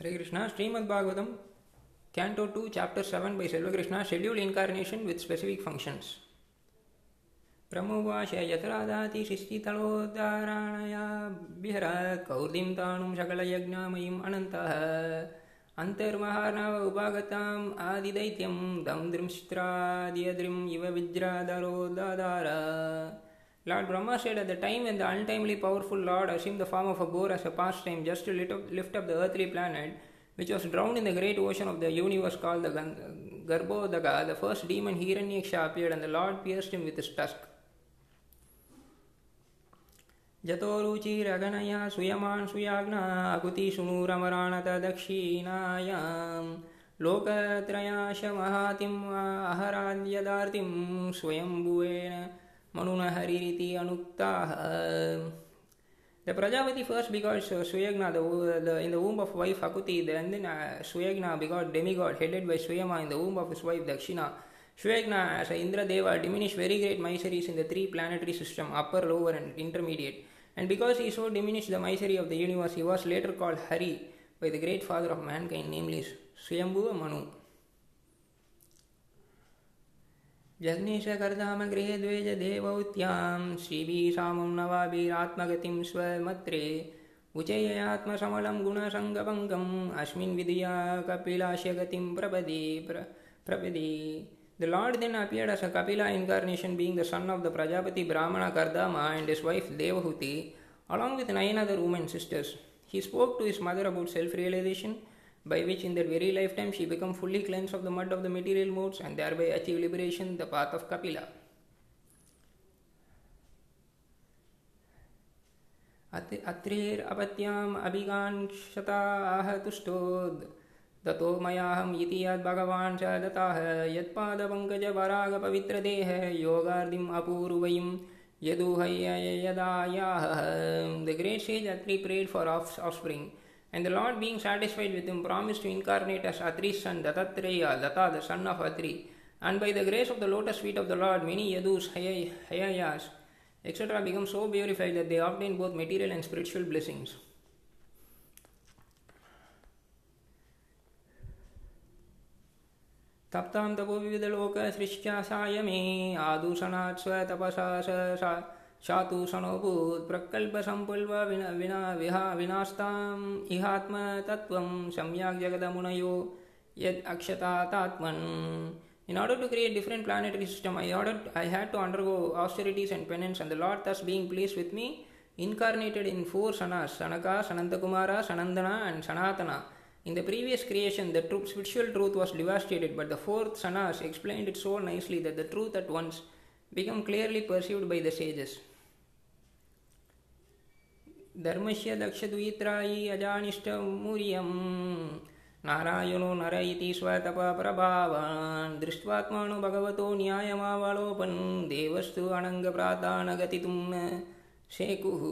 Hare Krishna, Srimad Bhagavatam, Canto 2, Chapter 7 by Selva Krishna, Scheduled Incarnation with Specific Functions. प्रमुवाश यत्रादाति शिष्टितलोद्धाराणया बिहर कौर्दिं ताणुं सकलयज्ञामयीम् अनन्तः अन्तर्महार्णव उपागताम् आदिदैत्यं दं दृंष्ट्रादियद्रिम् इव विज्राधरोदाधार Lord Brahma said, At the time when the untimely powerful Lord assumed the form of a boar as a pastime just to up, lift up the earthly planet, which was drowned in the great ocean of the universe called the Garbhodaka, the first demon Hiranyaksha appeared and the Lord pierced him with his tusk. जतोरुचिरगणया सुयमान् सुयाग्ना अकुतिशुणुरमराणतदक्षिणायां लोकत्रयाशमहातिम् अहराद्यदार्तिं स्वयम्भुवेन Manuna Haririti Anuktaha. The Prajapati first because Suyagna in the womb of wife Akuti, and then uh, because begot demigod headed by Suyama in the womb of his wife Dakshina. Suyagna as Indra Deva diminished very great miseries in the three planetary system upper, lower, and intermediate. And because he so diminished the misery of the universe, he was later called Hari by the great father of mankind, namely Suyambhuva Manu. जग्नेशकर्धाम गृहे द्वेज देवौत्यां श्रीभिः सामुं नवाभिरात्मगतिं स्वमत्रे उचययात्मसमलं गुणसङ्गभङ्गम् अस्मिन् विधिया कपिलास्य गतिं प्रपदि प्र प्रपदि The Lord then appeared as a Kapila incarnation, being the son of the Prajapati Brahmana Kardama and his wife Devahuti, along with nine other women sisters. He spoke to his mother about self realization, by which in that very lifetime she become fully cleansed of the mud of the material modes and thereby achieve liberation, the path of Kapila. अत्रेरपत्याम् अभिकाङ्क्षताः तुष्टोद् ततो मयाहम् इति यद्भगवान् च दत्ताः यत्पादपङ्कजपरागपवित्रदेह योगार्दिम् अपूर्वयम् यदुहयदायाः The great sage Atri prayed for offspring and the Lord, being satisfied with him, promised to incarnate as Atri's son, Dattatreya, Datta, the son of Atri. And by the grace of the lotus feet of the Lord, many Yadus, Haihayas, etc., become so purified that they obtain both material and spiritual blessings. तप्तां सायमे आदूषणात् स्वतपसा स शातूषणोऽभूत्प्रकल्पसम्पुल्व विना विना विहा विनास्ताम् इहात्मतत्त्वं सम्यक् जगदमुनयो यद् अक्षतातात्मन् In order to create different planetary system, I, ordered, I had to undergo austerities and penance, and the Lord, thus being pleased with me, incarnated in four sanas, Sanaka, Sanatkumara, Sanandana, and Sanatana. In the previous creation, the true spiritual truth was devastated, but the fourth sanas explained it so nicely that the truth at once – became clearly perceived by the sages. धर्मस्य दक्षद्वित्रायि अजानिष्टमूर्यम् नारायणो नर इति स्वतपप्रभावान् दृष्ट्वात्मानो भगवतो न्यायमावलोपन् देवस्तु अनङ्गप्रादानगतितुं न शेकुः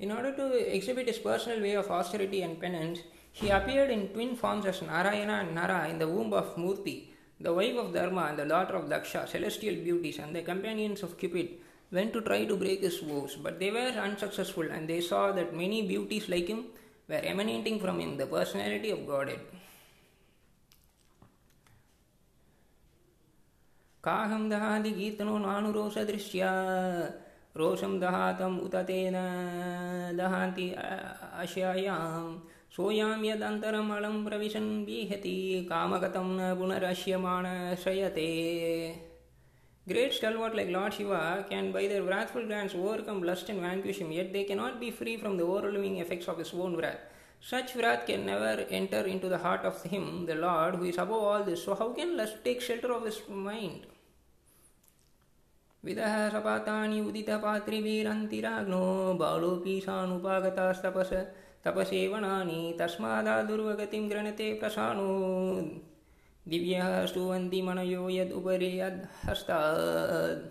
In order to exhibit his personal way of austerity and penance, he appeared in twin forms as Narayana and Nara in the womb of Murti, the wife of Dharma and the daughter of Daksha, celestial beauties, and the companions of Cupid went to try to break his vows, but they were unsuccessful and they saw that many beauties like him were emanating from him, the personality of Godhead. काहं दहादि कीर्तनो नानुरोषदृश्या रोषं दहातम् उत तेन दहान्ति अशयां सोऽयां यदन्तरम् अलं प्रविशन् विहति कामगतं न पुनरश्यमाण श्रयते Great stalwart like Lord Shiva can by their wrathful glance overcome lust and vanquish him, yet they cannot be free from the overwhelming effects of his own wrath. Such wrath can never enter into the heart of him, the Lord, who is above all this. So how can lust take shelter of his mind? विदः सपातानि उदितपात्रिभिरन्तिराग्नो बालोऽपि सानुपागतास्तपस तपसेवनानि तस्मादा दुर्वगतिं गृणते दिव्यः स्तुवन्ति मनयो यदुपरि यद्हस्ताद्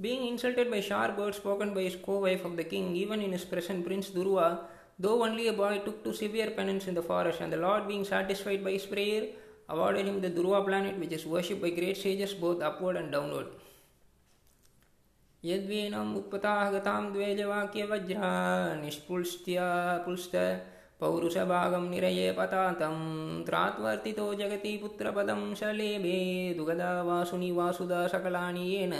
Being insulted by sharp words spoken by his co-wife of the king, even in his present Prince Dhruva, though only a boy, took to severe penance in the forest, and the Lord, being satisfied by his prayer, awarded him the Dhruva planet, which is worshipped by great sages both upward and downward. यद्वीनम् उत्पताः गतां द्वेजवाक्यवज्रा निष्पुष्ट्य पुष्ट पौरुषभागं निरये पतातं त्रात्वर्तितो जगति पुत्रपदं शलेभे दुगदा वासुनि वासुदा सकलानि येन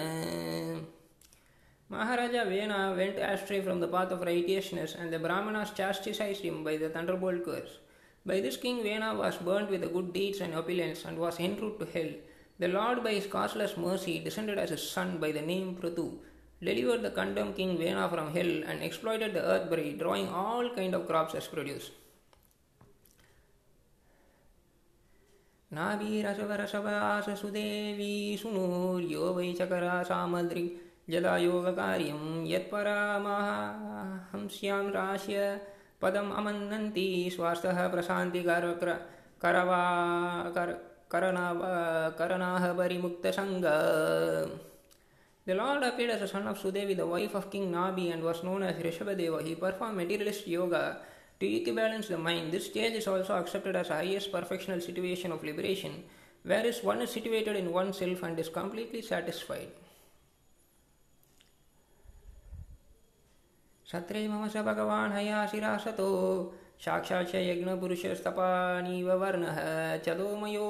Maharaja Vena went astray from the path of righteousness, and the Brahmanas chastised him by the thunderbolt curse. By this, King Vena was burnt with the good deeds and opulence and was en route to hell. The Lord, by his causeless mercy, descended as a son by the name Prithu delivered the condemned king Vena from hell, and exploited the earth by drawing all kind of crops as produce. नाभीरसवरसवाससुदेवी सुनूर्यो वै चकरा सामद्रि जलायोगकार्यं यत्परामहंस्यां राश्य पदम् अमन्नन्ति स्वास्थः प्रशान्तिकर करवा कर करनाः परिमुक्तसङ्ग the Lord appeared as a son of Sudevi, the wife of King Nabhi, and was known as Rishabhadeva. He performed materialist yoga to equibalance the mind. This stage is also accepted as the highest perfectional situation of liberation, whereas one is situated in oneself and is completely satisfied. सत्रे मम स भगवान् हयाशिरासतो साक्षात् च यज्ञपुरुषस्तपानीव वर्णः चलोमयो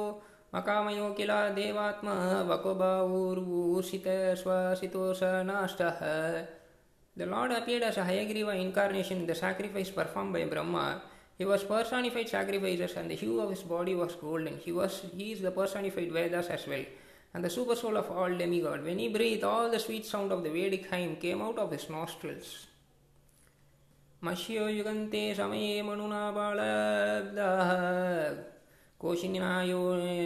मकामयो किल देवात्मा वकोबावूर्वूषित स्वसितो स नाष्टः The Lord appeared as a Hayagriva incarnation in the sacrifice performed by Brahma. He was personified sacrifices and the hue of his body was golden. He was he is the personified Vedas as well. And the super soul of all demigod. When he breathed, all the sweet sound of the Vedic hymn came out of his nostrils. मश्यो युगन्ते समये मनुना बालब्दाः कोशिनिनायो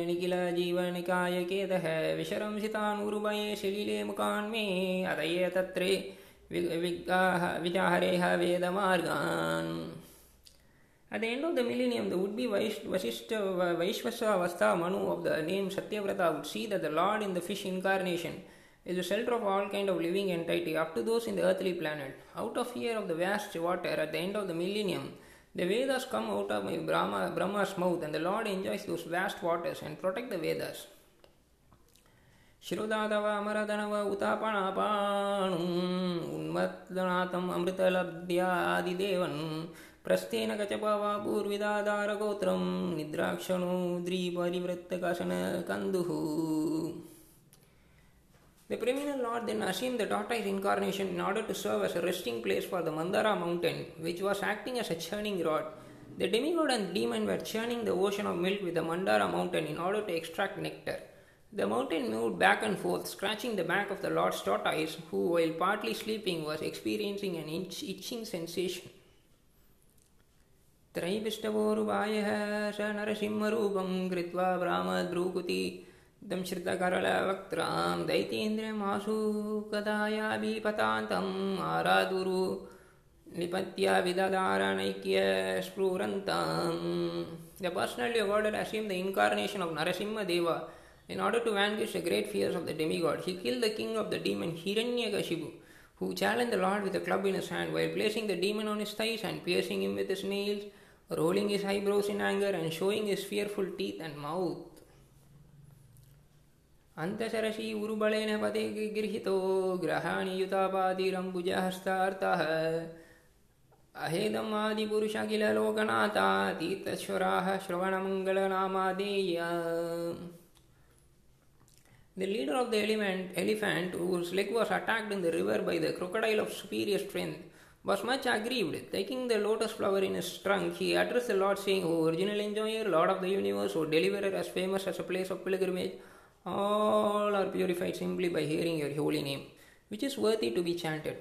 Nikhil जीवनिकाय केतः विशरंसितानुरुभये सलिले मुखान्मे अदये तत्रे विचाहरेह वेदमार्गान् At the end of the millennium, the would-be Vasishta Vaishvasavastha Manu of the name Satyavrata would see that the Lord in the fish incarnation is the shelter of all kind of living entity up to those in the earthly planet. Out of fear of the vast water at the end of the millennium, the Vedas come out of Brahma, Brahma's mouth, and the Lord enjoys those vast waters and protect the Vedas. ಶಿರೋದಾದವ ಅಮರಧನವ ಉತಾಪಣಾಪಾಣು ಉನ್ಮತ್ನಾಥಂ ಅಮೃತಲಬ್ಧ್ಯಾದಿದೇವನ್ ಪ್ರಸ್ಥೇನ ಕಚಪವ ಪೂರ್ವಿದಾದಾರಗೋತ್ರಂ ನಿದ್ರಾಕ್ಷಣೋ ದ್ರೀಪರಿವೃತ್ತಕಶನ The Preeminent Lord then assumed the tortoise incarnation in order to serve as a resting place for the Mandara mountain, which was acting as a churning rod. The demigod and demon were churning the ocean of milk with the Mandara mountain in order to extract nectar. The mountain moved back and forth, scratching the back of the Lord's tortoise, who, while partly sleeping, was experiencing an itch- itching sensation. त्रयिपिष्टवोरुवायः स नरसिंहरूपं कृत्वा ब्राह्मद्भ्रूकुति दं श्रितकरलवक्त्रां दैतीन्द्रियमाशु कदायाभिपतान्तम् आरादुरु निपत्य विदधारणैक्य स्फुरन्ताम् The personality of God assumed the incarnation of Narasimha Deva in order to vanquish the great fears of the demigod. He killed the king of the demon Hiranyakashipu, who challenged the Lord with a club in his hand while placing the demon on his thighs and piercing him with his nails, rolling his eyebrows in anger and showing his fearful teeth and mouth. अन्तशरसि उरुबलेन पदे गृहीतो ग्रहाणि युतापातिरम्बुजहस्तार्थः अहेदम् आदिपुरुषाखिल लोकनाथा तीर्थश्वराः श्रवणमङ्गलनामादेय The leader of the element, elephant, whose leg was attacked in the river by the crocodile of superior strength, was much aggrieved. Taking the lotus flower in his trunk, he addressed the Lord, saying, O original enjoyer, Lord of the universe, O deliverer, as famous as a place of pilgrimage, all are purified simply by hearing your holy name, which is worthy to be chanted.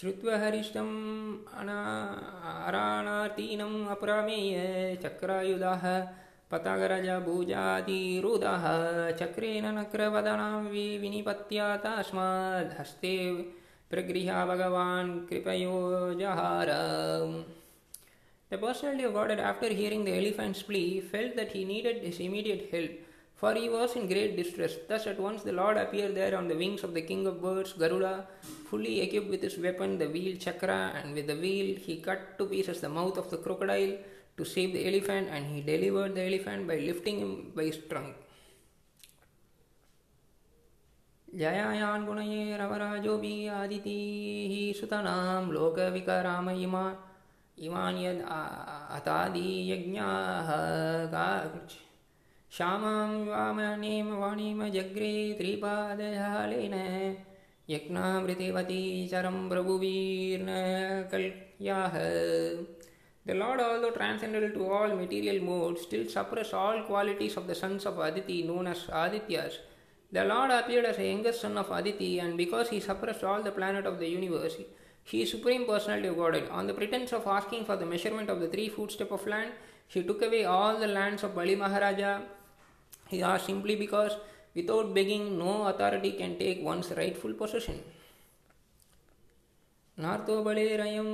श्रुत्वा हरिष्टम् अराणातीनम् अपरामेय चक्रायुधाः पतागरजभुजातिरुदः चक्रेण नक्रवदनां वि विनिपत्या तस्माद् हस्ते प्रगृह्य भगवान् कृपयो जहार the personality of Godhead, after hearing the elephant's plea, felt that he needed his immediate help, for he was in great distress. Thus, at once the Lord appeared there on the wings of the king of birds, Garuda, fully equipped with his weapon, the wheel chakra, and with the wheel he cut to pieces the mouth of the crocodile to save the elephant, and he delivered the elephant by lifting him by his trunk. जयायान् गुणयेरवराजोऽपि आदितीः सुतनां लोकविकराम इमा इमान् यद् अतादियज्ञाः का श्यामां वामनेम वाणीम जग्रे त्रिपादजालेन यज्ञामृतिवती चरं प्रभुवीर्न कल्याः The Lord, although transcendental to all material modes, still suppressed all qualities of the sons of Aditi, known as Adityas. The Lord appeared as a youngest son of Aditi, and because he suppressed all the planet of the universe, he is Supreme Personality of Godhead. On the pretense of asking for the measurement of the three footsteps of land, she took away all the lands of Bali Maharaja. He asked simply because without begging, no authority can take one's rightful possession. नार्तो बलेरयं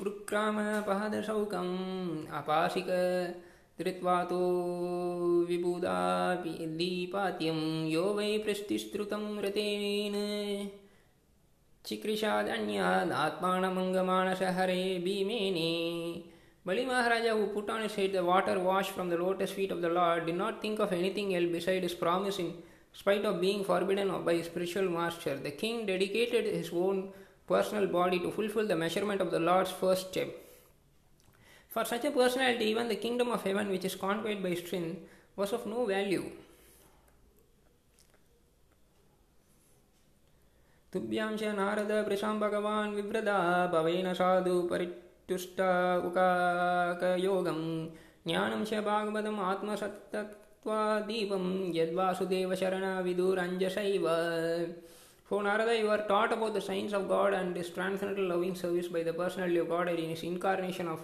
वृक्रामपादशौकम् अपासिक धृत्वातो विबुधापि दीपात्यं yo why पृष्टिस्तृतं रतेन Chikrishadanyanaatmanamangamaanasahare bhimene. Bali Maharaja, who put on his head the water washed from the lotus feet of the Lord, did not think of anything else beside his promise in spite of being forbidden by his spiritual master. The king dedicated his own personal body to fulfill the measurement of the Lord's first step. For such a personality, even the kingdom of heaven, which is conquered by strength, was of no value. तुभ्यां च नारद वृषां भगवान् विव्रदा भवेन साधु परितुष्ट उकाकयोगं ज्ञानं च भागवतम् आत्मसत्तत्वादीपं यद्वासुदेवशरणविदुरञ्जसैव For Narada, you are taught about the science of God and His transcendental loving service by the personality of God in His incarnation of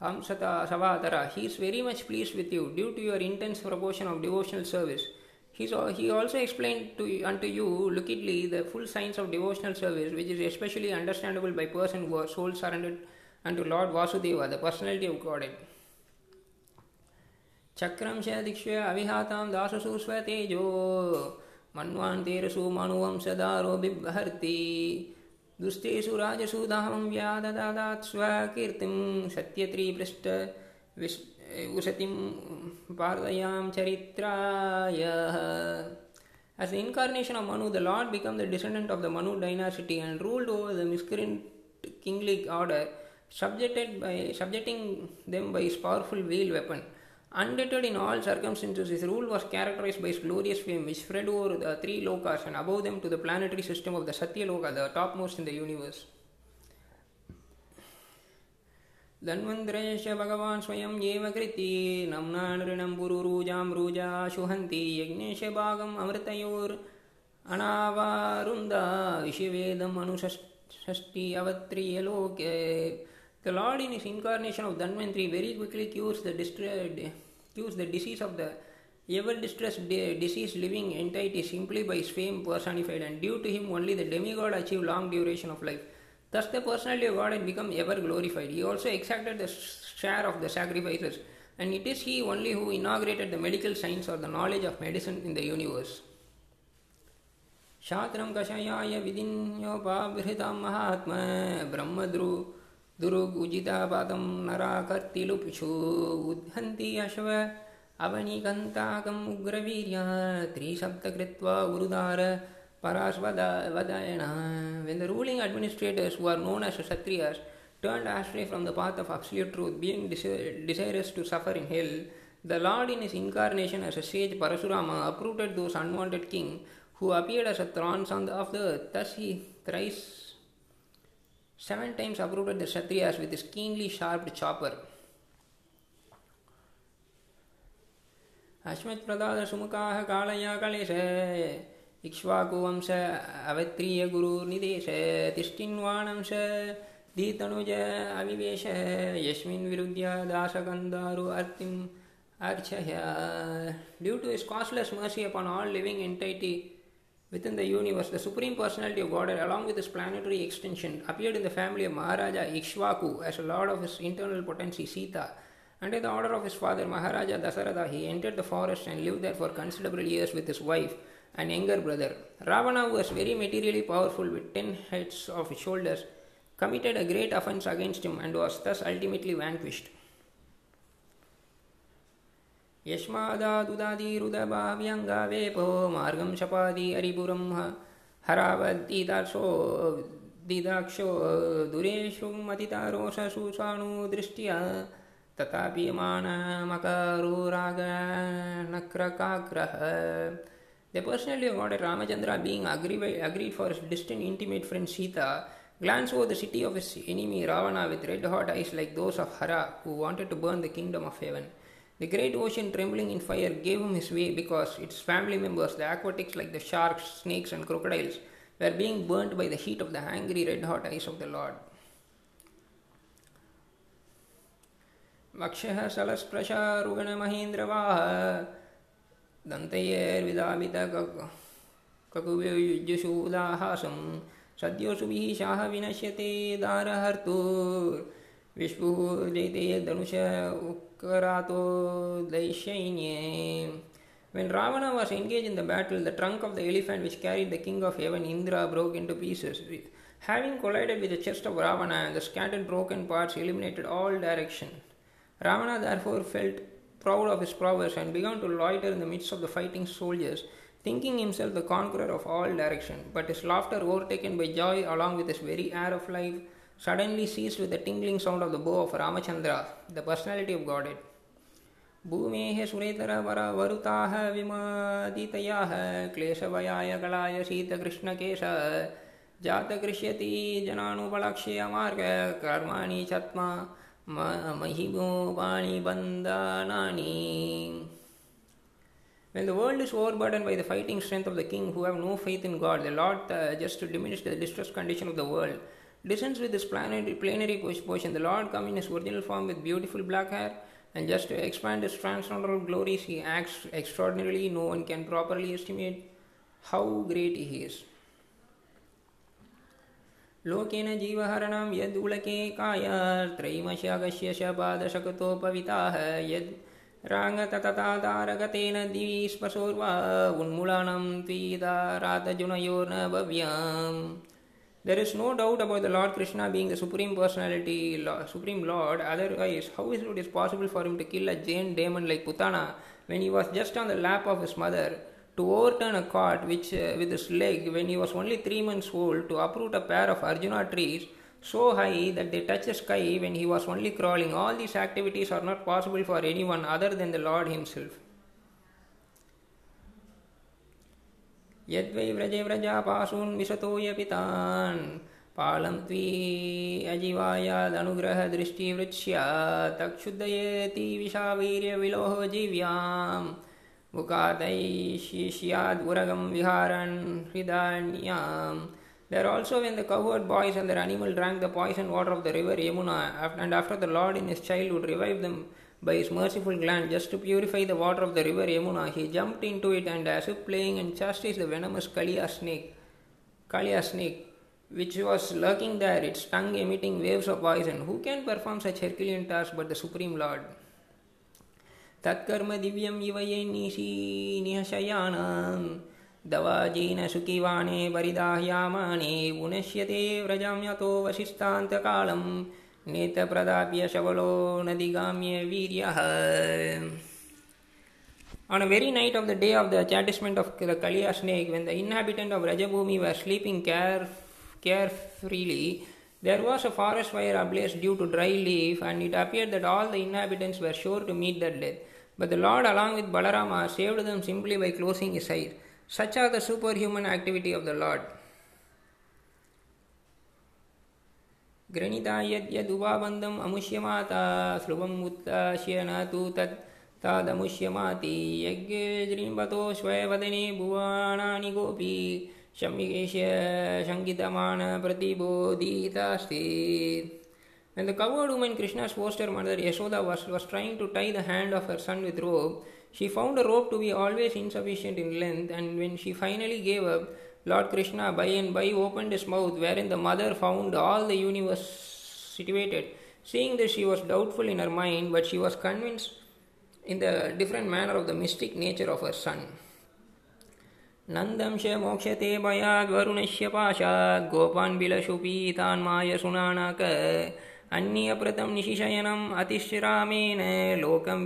Hamsata Savatara. He is very much pleased with you due to your intense proportion of devotional service. He's, he also explained to unto you lookingly the full science of devotional service, which is especially understandable by person who are soul surrendered unto Lord Vasudeva, the personality of Godhead. चक्रं च दीक्ष्य अविहातां दाससु स्वतेजो मन्वान्तेरसु मनुवंशदारो बिभर्ति दुस्तेषु राजसु धामं व्याददात् स्वकीर्तिं सत्यत्रिपृष्ठ विस् उसतिं पार्दयां चरित्राय As the incarnation of Manu, the Lord became the descendant of the Manu dynasty and ruled over the miscreant kingly order, subjected by, subjecting them by his powerful veil weapon. Undeterred in all circumstances, his rule was characterized by his glorious fame, which spread over the three lokas and above them to the planetary system of the Satya Loka, the topmost in the universe. धन्वन्द्रयश्च भगवान् स्वयं एव कृति नम्ना नृणं पुरुरूजां Ruja शुहन्ति Yagnesh भागम् अमृतयोर् अनावारुन्दा विशिवेदम् अनुषष्टि अवत्रियलोके The Lord in his incarnation of Dhanvantri very quickly cures the, distra- cures the disease of the ever distressed de- diseased living entity simply by his fame personified and due to him only the demigod achieved long duration of life. Thus the personality of God had become ever glorified. He also exacted the share of the sacrifices and it is he only who inaugurated the medical science or the knowledge of medicine in the universe. शात्रं कषयाय विधिन्योपाबृहतां महात्म ब्रह्मद्रु दुरुगुजितापादं नराकर्तिलुपिषु उद्हन्ति अश्व अवनिकन्ताकम् उग्रवीर्या त्रिशब्दकृत्वा उरुदार Parashvadayana. When the ruling administrators, who are known as Kshatriyas, turned astray from the path of absolute truth, being desi- desirous to suffer in hell, the Lord, in his incarnation as a sage Parasurama, uprooted those unwanted kings who appeared as a thorn on the, of the earth. Thus, he thrice, seven times uprooted the Kshatriyas with his keenly sharp chopper. Asmat பிரதாத சுமுகாக காளையா கலேசே इक्ष्वाकुवंश अवत्रीयगुरुर्निदेश तिष्ठिन्वाणंश धीतनुज अविवेश यस्मिन् विरुद्ध्य दासगन्धारु अर्तिम् अर्चय Due to his causeless mercy upon all living entity within the universe, the Supreme Personality of Godhead, along with his planetary extension, appeared in the family of Maharaja Ikshvaku as a lord of his internal potency Sita. Under the order of his father Maharaja Dasaratha, he entered the forest and lived there for considerable years with his wife and younger brother. Ravana, who was very materially powerful with ten heads of his shoulders, committed a great offense against him and was thus ultimately vanquished. यस्मादादुदादिरुदभाव्यङ्गावेपो मार्गं शपादि हरिपुरं हरावद्दिदाक्षो दिदाक्षो दुरेषु मतितारोषसुसाणुदृष्ट्या तथापीयमानमकरो रागनक्रकाग्रः The personality of Lord Ramachandra, being agreed, agreed for his distant intimate friend Sita, glanced over the city of his enemy Ravana with red hot eyes like those of Hara, who wanted to burn the kingdom of heaven. The great ocean trembling in fire gave him his way because its family members, the aquatics like the sharks, snakes, and crocodiles, were being burnt by the heat of the angry red hot eyes of the Lord. वक्षः सलस्प्रशारुगणमहेन्द्रवाह दन्तैर्विदामितककुव्ययुजुषूदाहासं सद्योषुभिः Shah विनश्यते दारहर्तुर्विष्णुः जयते धनुष उक्करातो दैशैन्ये When Ravana was engaged in the battle, the trunk of the elephant which carried the king of heaven Indra broke into pieces. Having collided with the chest of Ravana, the scattered broken parts illuminated all directions. Ravana therefore felt proud of his prowess and began to loiter in the midst of the fighting soldiers, thinking himself the conqueror of all directions. But his laughter, overtaken by joy along with his very air of life, suddenly ceased with the tingling sound of the bow of Ramachandra, the personality of Godhead. भूमेः सुरेतरवरवरुताः विमादितयाः क्लेशभयाय कलाय शीतकृष्णकेश जातकृष्यति जनानुपलक्ष्य मार्ग कर्माणि चत्मा Mahimopani When the world is overburdened by the fighting strength of the king who have no faith in God, the Lord, uh, just to diminish the distressed condition of the world, descends with his planetary, plenary portion. The Lord comes in his original form with beautiful black hair, and just to expand his transcendental glories, he acts extraordinarily. No one can properly estimate how great he is. Loken जीवहरणं यद् उलके कायत्रैमशगस्य शपादशकतोपविताः यद् राङ्गततादारगतेन दिवि स्पशोर्वा उन्मूलानं त्वीदारातजुनयोर्न भव्याम् There is no doubt about the Lord Krishna being the Supreme Personality, Supreme Lord. Otherwise, how is it possible for him to kill a Jain demon like Putana when he was just on the lap of his mother? to overturn a cart which uh, with his leg when he was only three months old, to uproot a pair of Arjuna trees so high that they touch the sky when he was only crawling. All these activities are not possible for anyone other than the Lord Himself. यद्वै व्रजे व्रजापासून् विशतो यपितान् पालं त्वी अजिवायादनुग्रहदृष्टिवृक्ष्या तक्षुद्धयेति विशावीर्यविलोह जीव्याम् Mukadai Uragam Viharan Hridanyam. There also, when the cowherd boys and their animal drank the poison water of the river Yamuna, and after the Lord in his childhood revived them by his merciful glance just to purify the water of the river Yamuna, he jumped into it and, as if playing and chastised the venomous Kaliya snake, Kaliya snake, which was lurking there, its tongue emitting waves of poison. Who can perform such Herculean task but the Supreme Lord? On a very night of the day of the enchantment of the Kaliya snake, when the inhabitants of Vrajabhumi were sleeping care, carefreely, there was a forest fire ablaze due to dry leaf, and it appeared that all the inhabitants were sure to meet their death. But the Lord, along with Balarama, saved them simply by closing his eyes. Such are the superhuman activity of the Lord. ग्रणिता यद्यदुवाबन्धम् अमुष्यमाता ध्रुवम् उत्ताश्य न तु तत् तादमुष्यमाति यज्ञज्रीम्बतो स्वयवदने भुवाणानि गोपी शम्येष्य शङ्कितमानप्रतिबोधितास्ति When the cowherd woman Krishna's foster mother Yashoda was, was trying to tie the hand of her son with rope, she found a rope to be always insufficient in length, and when she finally gave up, Lord Krishna by and by opened his mouth, wherein the mother found all the universe situated. Seeing this, she was doubtful in her mind, but she was convinced in the different manner of the mystic nature of her son. नन्दं श मोक्षते भयाद्वरुणस्य पाशात् गोपान् बिलशुपीतान् my सुनानक अन्यप्रतं निशिशयनम् अतिश्रामेण लोकं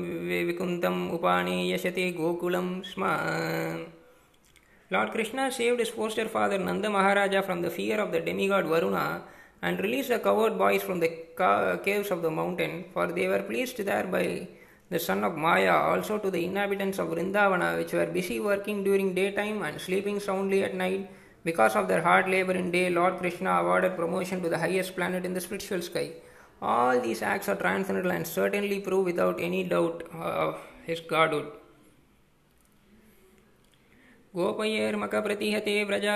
विकुन्तम् उपानेयशते गोकुलं स्म Lord Krishna saved his foster father Nanda Maharaja from the fear of the demigod Varuna and released the coward boys from the ca- caves of the mountain, for they were pleased there by the son of Maya, also to the inhabitants of Vrindavana, which were busy working during daytime and sleeping soundly at night. Because of their hard labor in day, Lord Krishna awarded promotion to the highest planet in the spiritual sky. All these acts are transcendental and certainly prove without any doubt of his godhood. गोपयैर्मकप्रतिहते व्रजा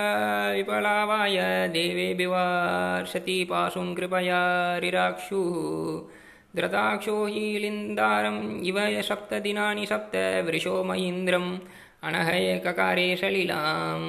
विपलावाय देवे विवार्षति पाशुं कृपया रिराक्षुः द्रताक्षो इव सप्तदिनानि सप्त वृषो महीन्द्रम् अनहय ककारे सलिलाम्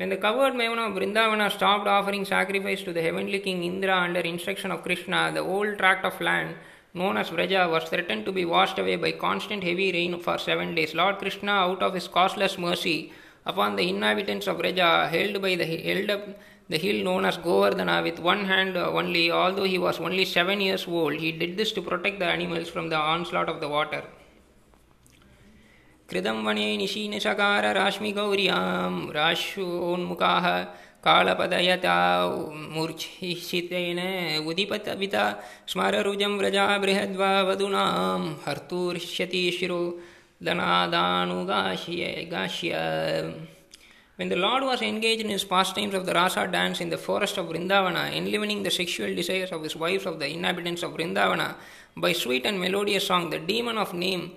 When the covered Mayana of Vrindavana stopped offering sacrifice to the heavenly king Indra under instruction of Krishna, the old tract of land known as Vraja was threatened to be washed away by constant heavy rain for seven days. Lord Krishna, out of his causeless mercy upon the inhabitants of Vraja, held by the held up the hill known as Govardhana with one hand only, although he was only seven years old. He did this to protect the animals from the onslaught of the water. कृतं वने निशीनशकार राश्मिगौर्यां राश्योन्मुखाः कालपदयता मूर्च्छितेन उदिपतविता स्मररुजं व्रजा बृहद्वा वधूनां हर्तुर्ष्यति शिरो दनादानुगाश्य गाश्य When the Lord was engaged in his pastimes of the Rasa dance in the forest of Vrindavana, enlivening the sexual desires of his wives of the inhabitants of Vrindavana by sweet and melodious song, the demon of name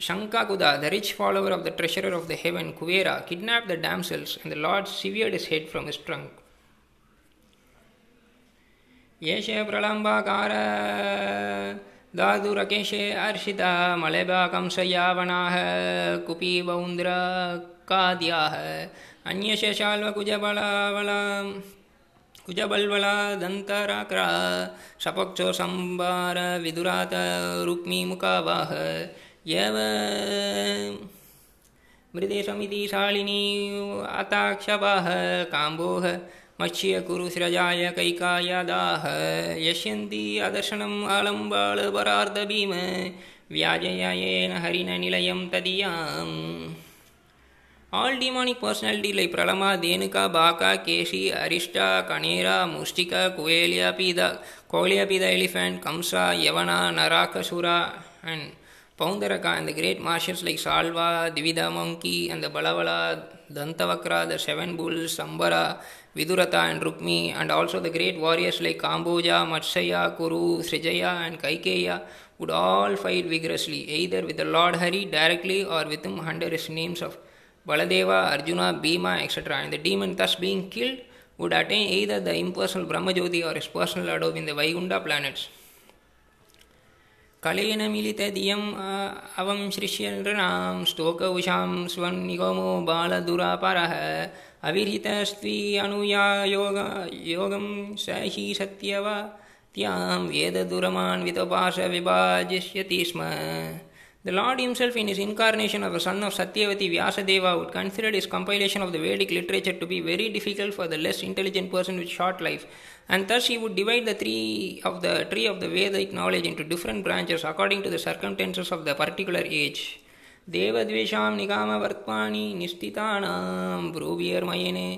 Shankakuda, the rich follower of the treasurer of the heaven, Kuvera, kidnapped the damsels, and the Lord severed his head from his trunk. येष प्रलम्बाकार दादुरकेशे Arshita मलबाकंसयावनाः कुपीबौन्द्रकाद्याः अन्यश शाल्वकुजबलावला कुजबल्वला दन्तराक्रा सपक्षो सम्भार विदुरात रुक्मीमुखावाह यव मृदेशमिति शालिनी अताक्षवाः काम्बोः मत्स्य कुरुस्रजाय कैकायादाः यश्यन्ति अदर्शनम् आलम्बाळपरार्धभीम व्याजयायेन हरिणनिलयं तदीयाम् All demonic personalities like Pralama, Denuka, Baka, Keshi, Arishta, Kanera, Mustika, Kuelia, Pida, Kolia, Pida, elephant, Kamsa, Yavana, Narakasura, and Paundaraka, and the great marshals like Salva, Dvivida monkey, and the Balavala, Dantavakra, the seven bulls, Sambara, Vidurata, and Rukmi, and also the great warriors like Kamboja, Matsaya, Kuru, Srijaya, and Kaikeya would all fight vigorously, either with the Lord Hari directly or with him under his names of Baladeva, Arjuna, Bhima, etc. And the demon thus being killed would attain either the impersonal Brahmajyoti or his personal abode in the Vaikuntha planets. कलेन मिलितदियम् अवं श्रिष्यनृणां स्तोकौषां स्वन्निगमो बालदुरापरः। अविहितस्त्वी अनुया योग स हि सत्यवत्यां वेददुरमान्वितपाशविभाजिष्यति स्म। The Lord Himself, in His incarnation of the son of Satyavati Vyasadeva, would consider his compilation of the Vedic literature to be very difficult for the less intelligent person with short life, and thus he would divide the tree of the tree of the Vedic knowledge into different branches according to the circumstances of the particular age. देवद्वेषां निकामवर्त्मानि निश्चितानां ब्रूभिर्मयने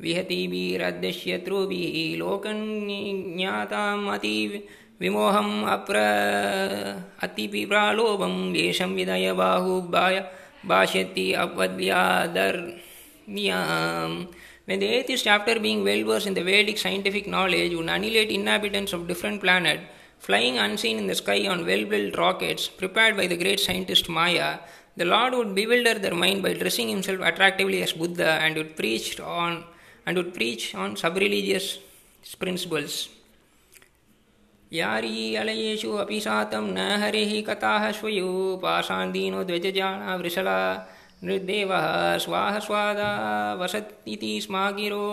विहतिभिरद्यश्यत्रुभिः लोकज्ञाताम् अति विमोहम् अप्र अतिपिप्रालोभं वेषं विदय बाहुबाय भाष्यति अपद्यादर्याम् When the atheist, after being well versed in the Vedic scientific knowledge, would annihilate inhabitants of different planets, flying unseen in the sky on well built rockets prepared by the great scientist Maya, the Lord would bewilder their mind by dressing himself attractively as Buddha and would preach on and would preach on sub-religious principles. यारी अलयेषु अपि सातं न हरेः कथाः स्वयोपाशान्दीनो द्वजजाना वृषला हृद्देवः स्वाह स्वादा वसत् इति स्मागिरो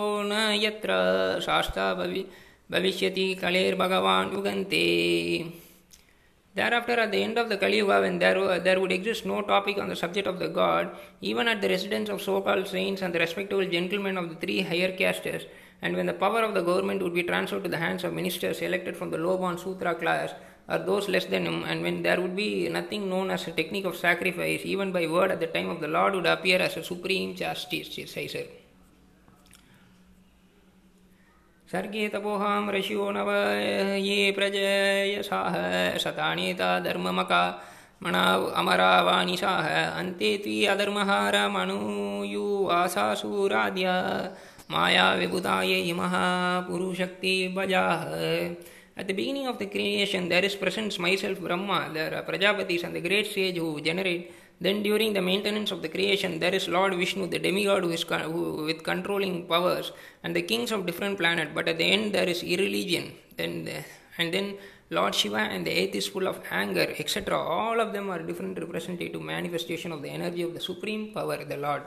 Thereafter, at the end of the Kali when there, there would exist no topic on the subject of the god, even at the residence of so called saints and the respectable gentlemen of the three higher castes, and when the power of the government would be transferred to the hands of ministers elected from the low born Sudra class, or those less than him, and when there would be nothing known as a technique of sacrifice, even by word at the time of the Lord would appear as a supreme chastiser. सर्गे तपोहां ऋषियो नव ये प्रजयसाः शतानेता धर्ममका मणा अमरा वानिशाः अन्ते त्वी अधर्महारमणुयुवासासुराद्या माया विभुताय इमः पुरुशक्तिभजाः At the beginning of the creation, there is present myself, Brahma, there are Prajapatis and the great sage who generate then, during the maintenance of the creation, there is Lord Vishnu, the demigod who is who, with controlling powers, and the kings of different planets. But at the end, there is irreligion. Then, the, and then Lord Shiva and the eighth is full of anger, etc. All of them are different representative manifestation of the energy of the supreme power, the Lord.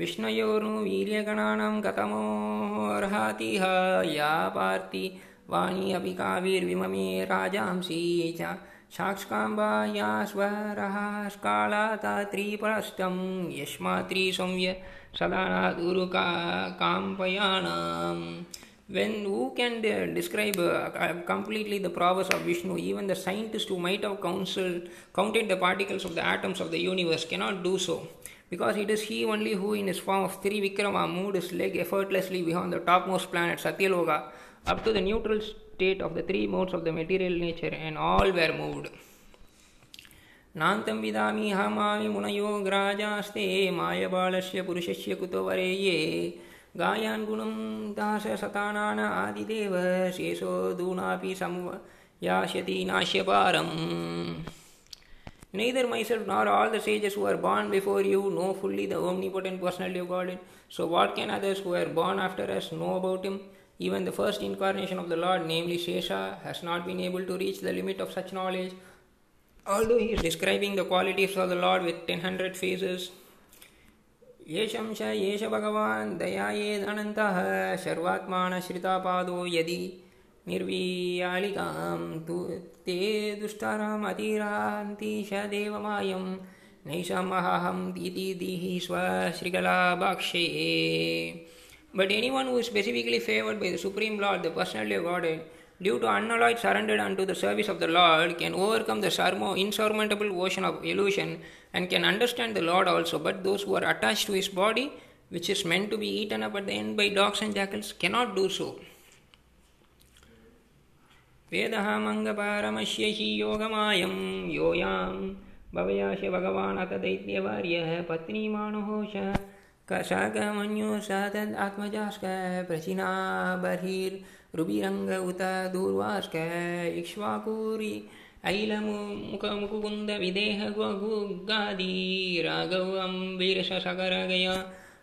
विष्णयोर्नु वीर्यगणानां कथमोऽर्हातिह या party वाणी अपि काविर्विममे राजांसि च साक्षकाम्बाया स्वरः स्कालाता त्रिपरष्टं यस्मात्रिसंव्य सदा दुरुका काम्पयाणाम् when who can describe uh, completely the prowess of Vishnu, even the scientist who might have counseled, counted the particles of the atoms of the universe cannot do so, because it is he only who, in his form of Trivikrama, moved his leg effortlessly beyond the topmost planet Satyaloka up to the neutral state of the three modes of the material nature, and all were moved. नान्तं विदामि हमामि मुनयोग्राजास्ते मायबालस्य पुरुषस्य कुतो वरेये गायान् गुणं दासशतानान आदिदेव शेषो दूनापि समयास्यति नाश्यपारम् Neither myself nor all the sages who are born before you know fully the omnipotent personality of God. So, what can others who are born after us know about Him? Even the first incarnation of the Lord, namely Shesha, has not been able to reach the limit of such knowledge. Although he is describing the qualities of the Lord with 1000 phases, येषं च येष भगवान् दयायेदनन्तः सर्वात्मानश्रितापादो यदि निर्वीयालिकां तु ते दुष्टाराम् अतीरान्ति च देवमायं नैषमहं इति दिहि स्वश्रीकलाभाक्षे But anyone who is specifically favored by the Supreme Lord, the personality of Godhead, due to unalloyed surrender unto the service of the Lord, can overcome the surmo- insurmountable ocean of illusion and can understand the Lord also. But those who are attached to his body, which is meant to be eaten up at the end by dogs and jackals, cannot do so. वेदः मङ्गपारमस्य हि योगमायं यो यां भवश भगवान् अत दैत्यभार्यः पत्नी माणहोष क सकमन्यु प्रचिना बर्हिर् उत दूर्वाष्क इक्ष्वाकूरि ऐलमुकमुकुबुन्द विदेहग्वगादी राघव अम्बिरशसकरगया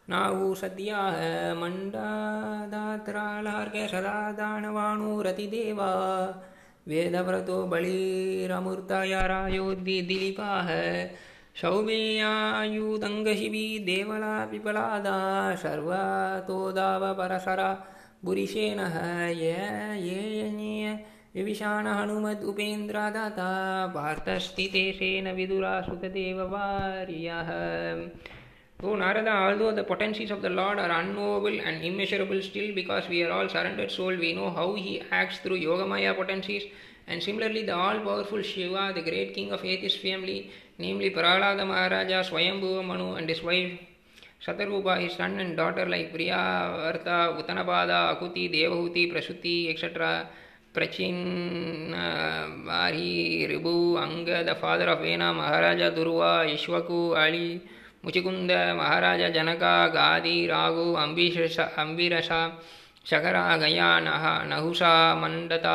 अम्बीरशकरगया नावु सद्याः मण्डादात्रालार्क सदा दानवाणुरतिदेवा वेदव्रतो बलिरमूर्ताय रायोद्दिलीपाः सौमेयायुदङ्गशिबी देवला पिपलादा सर्वतोदाव परसरा बुरिशेनः ये ये विविशाण हनुमद् उपेन्द्रदाता पार्थस्थितेशेन Vidura सुतदेववार्यः O Narada, although the potencies of the Lord are unknowable and immeasurable still because we are all surrendered soul, we know how he acts through Yogamaya potencies. And similarly, the all powerful Shiva, the great king of atheist family, namely Prahlada Maharaja, Swayambhuva Manu, and his wife Satarupa, his son and daughter like Priya, Varta, Uttanapada, Akuti, Devahuti, Prasuti, etc., Prachin, uh, Bari, Ribu, Anga, the father of Vena, Maharaja Dhruva, Ikshvaku, Ali, ಮುಚಿಕುಂದ ಮಹಾರಾಜ ಜನಕ ಗಾದಿ ರಾಘು ಅಂಬಿಷ ಅಂಬೀರಸ ಶಕರ ಗಯಾ ನಹ ನಹುಷ ಮಂಡತ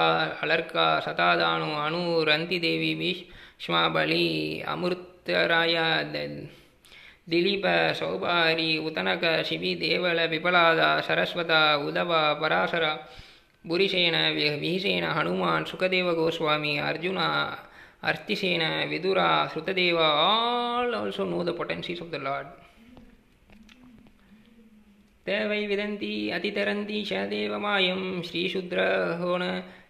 ಅಲರ್ಕ ಸತಾದಾಣು ಅಣು ರಂತಿದೇವಿ ಭೀಷ್ಮ ಬಳಿ ಅಮೃತರಾಯ ದಿಲೀಪ ಸೌಭಾರಿ ಉತನಕ ಶಿಬಿ ದೇವಳ ವಿಪಲಾದ ಸರಸ್ವತ ಉದವ Parashara ಬುರಿಸೇನ ವಿಹಿಸೇನ Hanuman Sukhdev Goswami Arjuna Artisena, Vidura, Srutadeva, all also know the potencies of the Lord. ते वै विदन्ति अतितरन्ति च देवमायं श्रीशूद्रहोण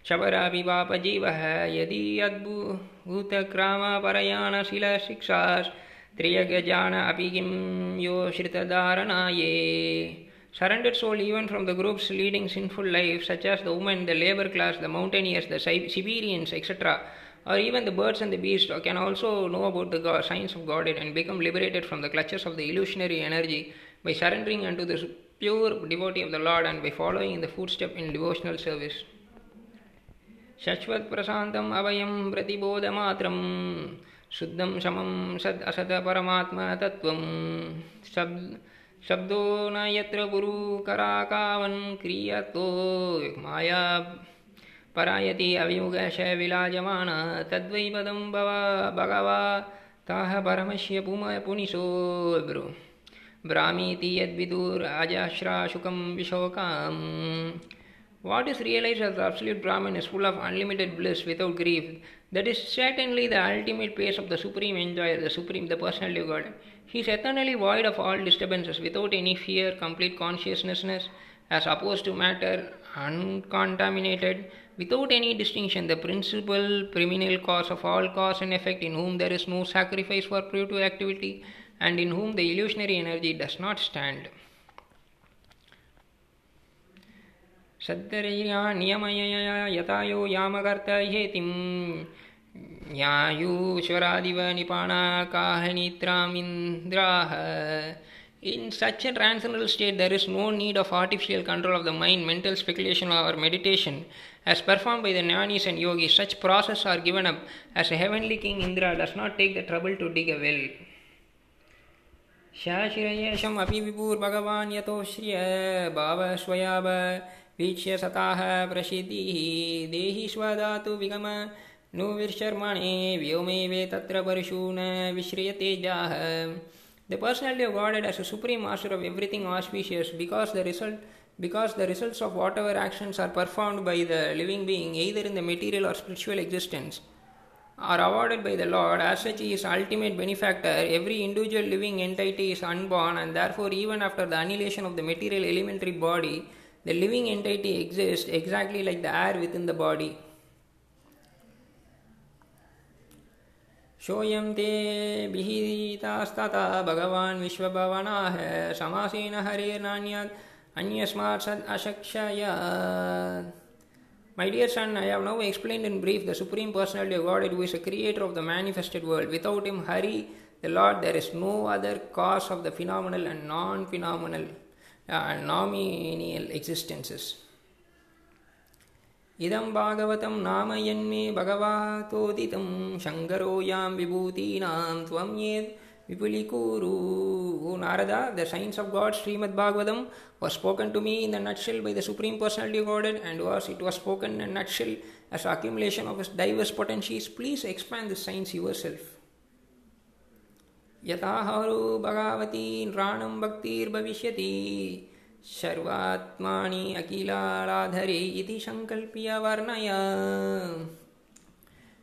शबरापि पापजीवः यदि अद्भुतक्रामपरयाणशिलशिक्षास्त्रियगजान अपि किं यो श्रितधारणाये Surrendered soul, even from the groups leading sinful life, such as the women, the labor class, the mountaineers, the Siberians, etc., or even the birds and the beasts, can also know about the God, signs of Godhead and become liberated from the clutches of the illusionary energy by surrendering unto the pure devotee of the Lord and by following in the footstep in devotional service. शश्वत् प्रशान्तम् अवयं प्रतिबोधमात्रं शुद्धं समं सद् असत परमात्मतत्त्वं शब् शब्दो न यत्र गुरुकराकावन् क्रियतो माया परायति अविमुगश विलाजमान तद्वै भव भगवा ताः परमस्य पुम पुनिशो ब्रु ब्रामीति यद्विदुराजाश्राशुकं विशोकाम् What is realized as absolute Brahman is full of unlimited bliss without grief. That is certainly the ultimate pace of the supreme enjoyer, the supreme, the personality of God. He is eternally void of all disturbances, without any fear, complete consciousness, as opposed to matter, uncontaminated, without any distinction, the principal criminal cause of all cause and effect, in whom there is no sacrifice for productive activity, and in whom the illusionary energy does not stand. सद्धरया नियमयया यतायो यामकर्त हेतिं न्यायूश्वरादिव निपाणाकाहनित्रामिन्द्राः in such a transcendental state, there is no need of artificial control of the mind, mental speculation, or meditation. As performed by the jnanis and yogis, such processes are given up, as a heavenly king Indra does not take the trouble to dig a well. शाशिरयेषम् अपि विभूर्भगवान् यतोश्रिय भावस्वयाव वीक्ष्य सताः प्रसीदिः देहि स्वदातु विगम नु विर्शर्मणे व्योमे वे तत्र परशून विश्रियतेजाः the personality of as a supreme master of everything auspicious because the result because the results of whatever actions are performed by the living being either in the material or spiritual existence are awarded by the Lord, as such he is ultimate benefactor. Every individual living entity is unborn, and therefore, even after the annihilation of the material elementary body, the living entity exists exactly like the air within the body. सोऽयं ते विहितास्तथा भगवान् विश्वभवनाः समासेन हरेर्नान्यात् अन्यस्मात् सद् अशक्षयात् My dear son, I have now explained in brief the Supreme Personality of Godhead who is the creator of the manifested world. Without him, Hari, the Lord, there is no other cause of the phenomenal and non phenomenal uh, nominal existences. इदं भागवतं नाम यन्मे भगवतोदितं शङ्करो यां विभूतीनां त्वं येद् Vipulikuru Narada, the Science of God, Srimad Bhagavatam, was spoken to me in a nutshell by the Supreme Personality of Godhead and was it was spoken in a nutshell as accumulation of his diverse potencies. Please expand this science yourself. यथाहरो भगावती नृणां भक्तिर्भविष्यति सर्वात्मानि अखिलाराधरे इति सङ्कल्प्य वर्णय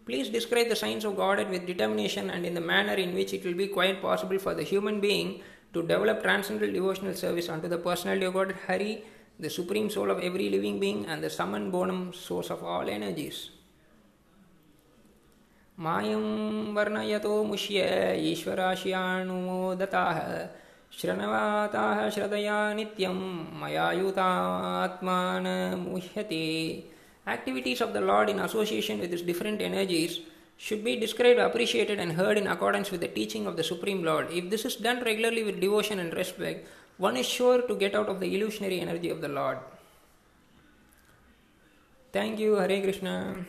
Please describe the signs of Godhead with determination and in the manner in which it will be quite possible for the human being to develop transcendental devotional service unto the personality of God Hari, the supreme soul of every living being and the summon bonum source of all energies. मायं वर्णयतो मुष्य ईश्वराशियानुमोदताः Activities of the Lord in association with his different energies should be described, appreciated, and heard in accordance with the teaching of the Supreme Lord. If this is done regularly with devotion and respect, one is sure to get out of the illusionary energy of the Lord. Thank you, Hare Krishna.